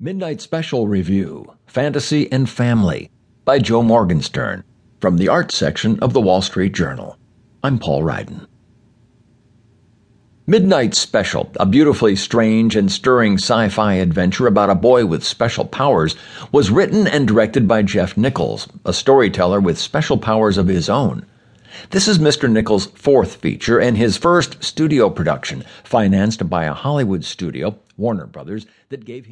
Midnight Special Review Fantasy and Family by Joe Morgenstern from the Arts section of the Wall Street Journal. I'm Paul Ryden. Midnight Special, a beautifully strange and stirring sci fi adventure about a boy with special powers, was written and directed by Jeff Nichols, a storyteller with special powers of his own. This is Mr. Nichols' fourth feature and his first studio production, financed by a Hollywood studio, Warner Brothers, that gave him.